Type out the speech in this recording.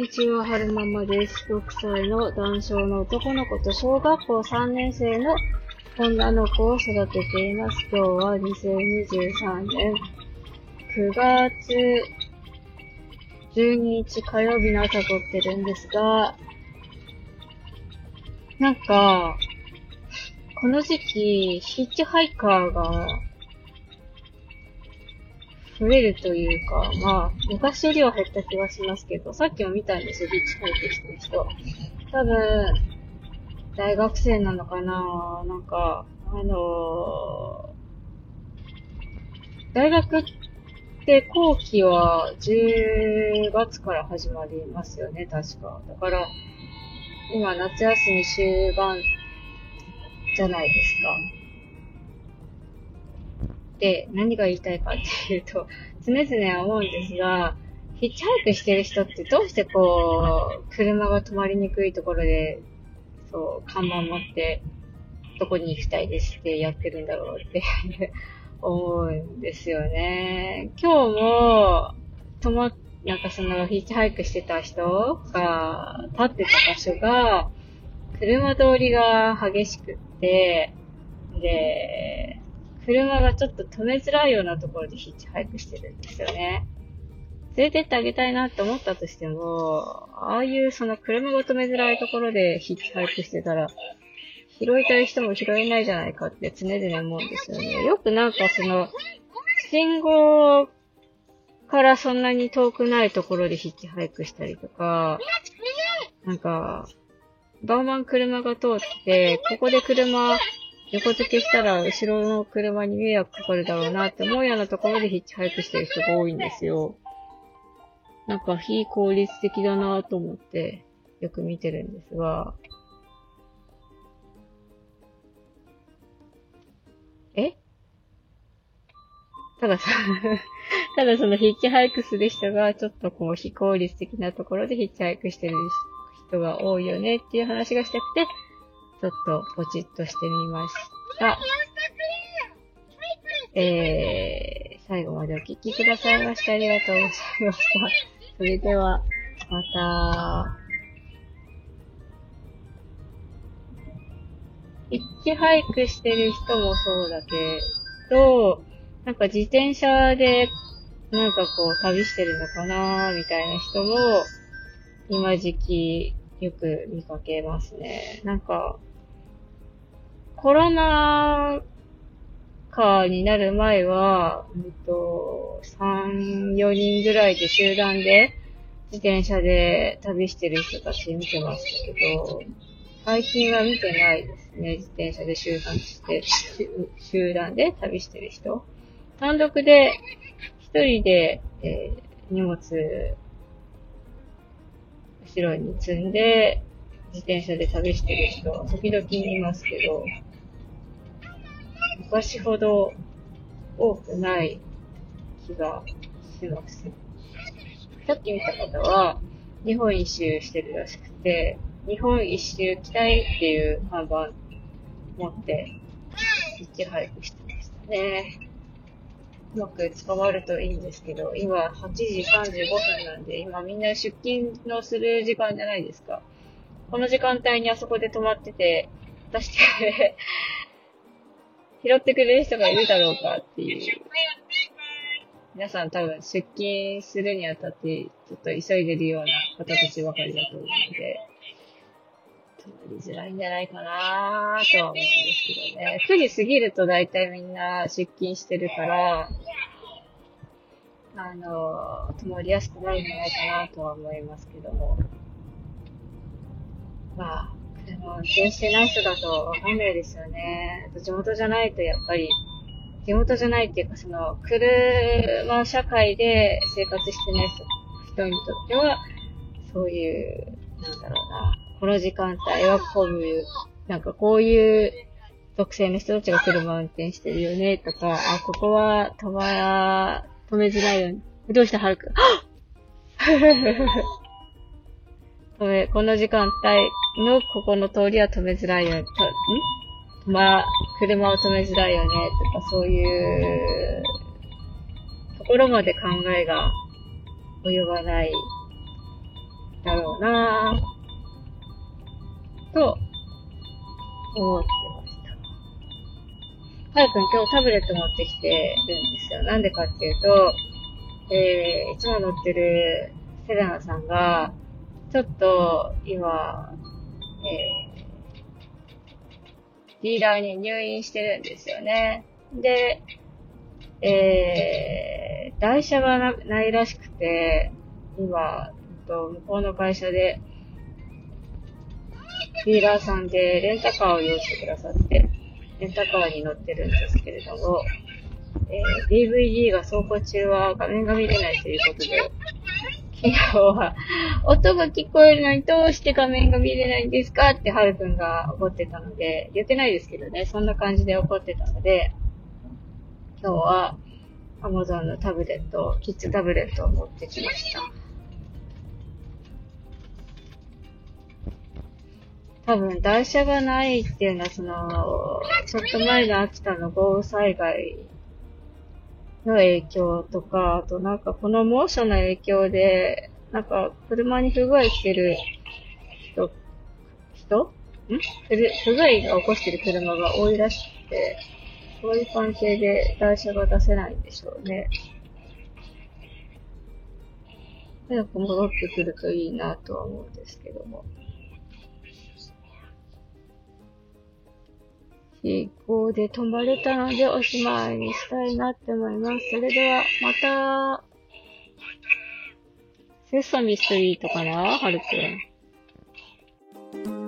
にちは、はるままです。6歳の男性の男の子と小学校3年生の女の子を育てています。今日は2023年9月12日火曜日の朝撮ってるんですが、なんか、この時期、ヒッチハイカーが増えるというか、まあ、昔よりは減った気がしますけど、さっきも見たんですよ、ヒッチハイクしてる人。多分、大学生なのかななんか、あのー、大学って後期は10月から始まりますよね、確か。だから、今夏休み終盤じゃないですか。で、何が言いたいかっていうと、常々思うんですが、ヒッチハイクしてる人ってどうしてこう、車が止まりにくいところで、そう、看板持って、どこに行きたいですってやってるんだろうって 思うんですよね。今日も、止ま、なんかそのヒッチハイクしてた人が立ってた場所が、車通りが激しくって、で、車がちょっと止めづらいようなところでヒッチハイクしてるんですよね。連れてってあげたいなって思ったとしても、ああいうその車が止めづらいところでヒッチハイクしてたら、拾いたい人も拾えないじゃないかって常々思うんですよね。よくなんかその、信号からそんなに遠くないところでヒッチハイクしたりとか、なんか、バンバン車が通って、ここで車横付けしたら後ろの車に迷惑かかるだろうなって思うようなところでヒッチハイクしてる人が多いんですよ。なんか非効率的だなと思ってよく見てるんですが。え？たださ、ただそのヒッチハイクする人がちょっとこう非効率的なところでヒッチハイクしてる人が多いよねっていう話がしたくて、ちょっとポチッとしてみました。えー、最後までお聞きくださいましてありがとうございました。それでは、また。ヒッチハイクしてる人もそうだけど、なんか自転車で、なんかこう旅してるのかなみたいな人も、今時期よく見かけますね。なんか、コロナ禍になる前は、えっと、3、4人ぐらいで集団で自転車で旅してる人たち見てましたけど、最近は見てないですね。自転車で集団して、集団で旅してる人。単独で、一人で、えー、荷物、後ろに積んで、自転車で旅してる人、時々見ますけど、昔ほど多くない気がします。さっき見た方は、日本一周してるらしくて、日本一周来たいっていう看板持って、ヒッチハイクしてましたね。うまく捕まるといいんですけど、今8時35分なんで、今みんな出勤のする時間じゃないですか。この時間帯にあそこで止まってて、出して拾ってくれる人がいるだろうかっていう。皆さん多分出勤するにあたって、ちょっと急いでるような方たちばかりだと思うので、止まりづらいんじゃないかなとは思うんですけどね。9時過ぎると大体みんな出勤してるから、あの、止まりやすくなるんじゃないかなとは思いますけども。まあ、車を運転してない人だとわかんないですよね。地元じゃないとやっぱり、地元じゃないっていうかその、車社会で生活してない人にとっては、そういう、なんだろうな、この時間帯はこういう、なんかこういう属性の人たちが車を運転してるよね、とか、あ、ここは止ま、止めづらいよね。どうした、はるくん。止め、この時間帯のここの通りは止めづらいよね、と、んまあ、車を止めづらいよね、とか、そういう、ところまで考えが及ばないだろうなぁと、思ってました。はるくん今日タブレット持ってきてるんですよ。なんでかっていうと、えー、いつも乗ってるセレナさんが、ちょっと今、えー、ディーラーに入院してるんですよね。で、えー、台車がないらしくて、今、と向こうの会社で、ディーラーさんでレンタカーを用意してくださって、レンタカーに乗ってるんですけれども、えー、DVD が走行中は画面が見れないということで、昨日は、音が聞こえるのにどうして画面が見れないんですかってハルくんが怒ってたので、言ってないですけどね、そんな感じで怒ってたので、今日は Amazon のタブレット、キッズタブレットを持ってきました。多分台車がないっていうのは、その、ちょっと前の秋田の豪雨災害の影響とか、あとなんかこの猛暑の影響で、なんか車に不具合してる人、人？ん？不具合が起こしてる車が多いらしくて、そういう関係で台車が出せないんでしょうね。早く戻ってくるといいなとは思うんですけども。飛行で止まれたのでおしまいにしたいなって思います。それでは、また、セサミストリートかなはるくん。